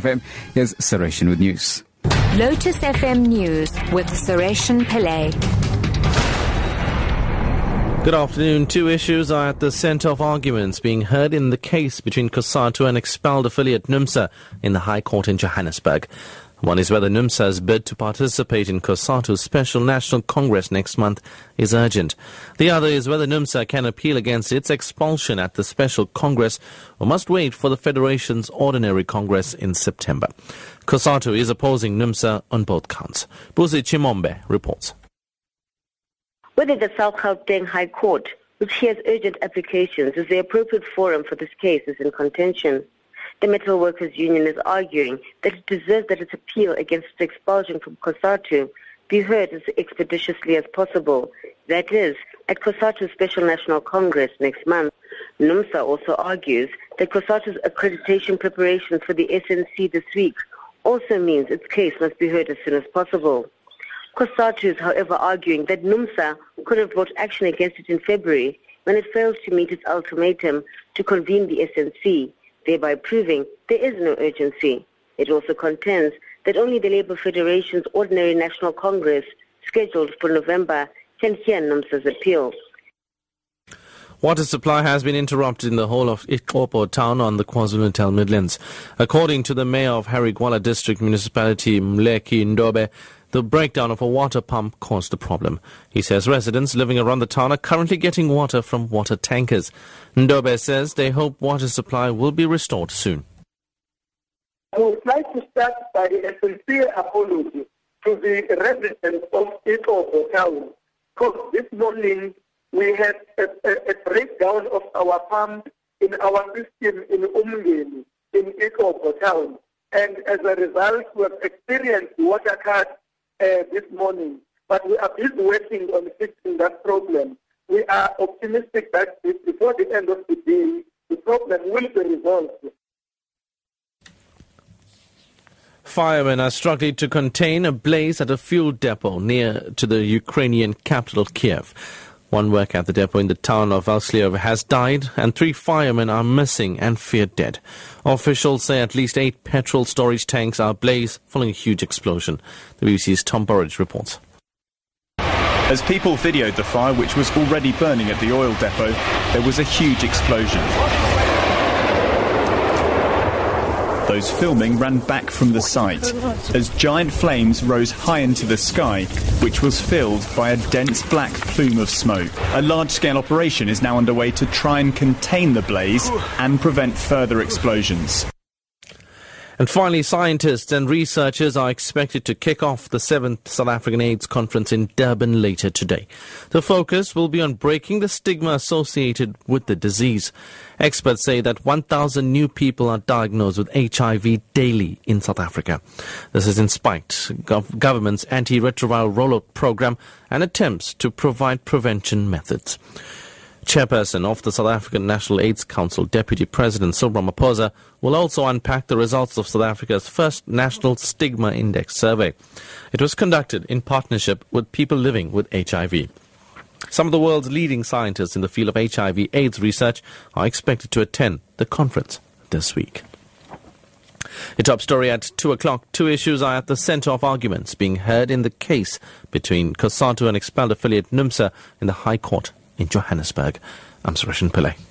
FM, here's Sureshan with news. Lotus FM News with Sureshan Pillay. Good afternoon. Two issues are at the centre of arguments being heard in the case between COSATU and expelled affiliate NUMSA in the High Court in Johannesburg. One is whether NUMSA's bid to participate in COSATU's Special National Congress next month is urgent. The other is whether NUMSA can appeal against its expulsion at the Special Congress or must wait for the Federation's Ordinary Congress in September. COSATU is opposing NUMSA on both counts. Buzi Chimombe reports whether the South Gauteng High Court, which hears urgent applications, is the appropriate forum for this case is in contention. The Metal Workers Union is arguing that it deserves that its appeal against the expulsion from COSATU be heard as expeditiously as possible. That is, at COSATU's Special National Congress next month. NUMSA also argues that COSATU's accreditation preparations for the SNC this week also means its case must be heard as soon as possible. COSATU is, however, arguing that NUMSA could have brought action against it in February when it failed to meet its ultimatum to convene the SNC, thereby proving there is no urgency. It also contends that only the Labour Federation's Ordinary National Congress, scheduled for November, can hear NUMSA's appeal. Water supply has been interrupted in the whole of Ixopo town on the KwaZulu-Natal Midlands. According to the mayor of Harry Gwala District Municipality, Mleki Ndobe, the breakdown of a water pump caused the problem. He says residents living around the town are currently getting water from water tankers. Ndobe says they hope water supply will be restored soon. I would like to start by a sincere apology to the residents of Ixopo town because this morning we had a, a, a, breakdown of our pump in our system in Umgeni in Ixopo town. And as a result, we have experienced water cuts uh, this morning, but we are busy working on fixing that problem. We are optimistic that before the end of the day, the problem will be resolved. Firemen are struggling to contain a blaze at a fuel depot near to the Ukrainian capital Kiev. One worker at the depot in the town of Valsliov has died, and three firemen are missing and feared dead. Officials say at least eight petrol storage tanks are ablaze following a huge explosion. The BBC's Tom Burridge reports. As people videoed the fire, which was already burning at the oil depot, there was a huge explosion. Those filming ran back from the site as giant flames rose high into the sky, which was filled by a dense black plume of smoke. A large scale operation is now underway to try and contain the blaze and prevent further explosions. And finally, scientists and researchers are expected to kick off the seventh South African AIDS conference in Durban later today. The focus will be on breaking the stigma associated with the disease. Experts say that 1,000 new people are diagnosed with HIV daily in South Africa. This is in spite of government's antiretroviral rollout program and attempts to provide prevention methods. Chairperson of the South African National AIDS Council, Deputy President Cyril Ramaphosa, will also unpack the results of South Africa's first National Stigma Index survey. It was conducted in partnership with people living with HIV. Some of the world's leading scientists in the field of HIV AIDS research are expected to attend the conference this week. A top story at 2 o'clock. Two issues are at the center of arguments being heard in the case between COSATU and expelled affiliate NUMSA in the High Court in Johannesburg. I'm Sureshan Pillay.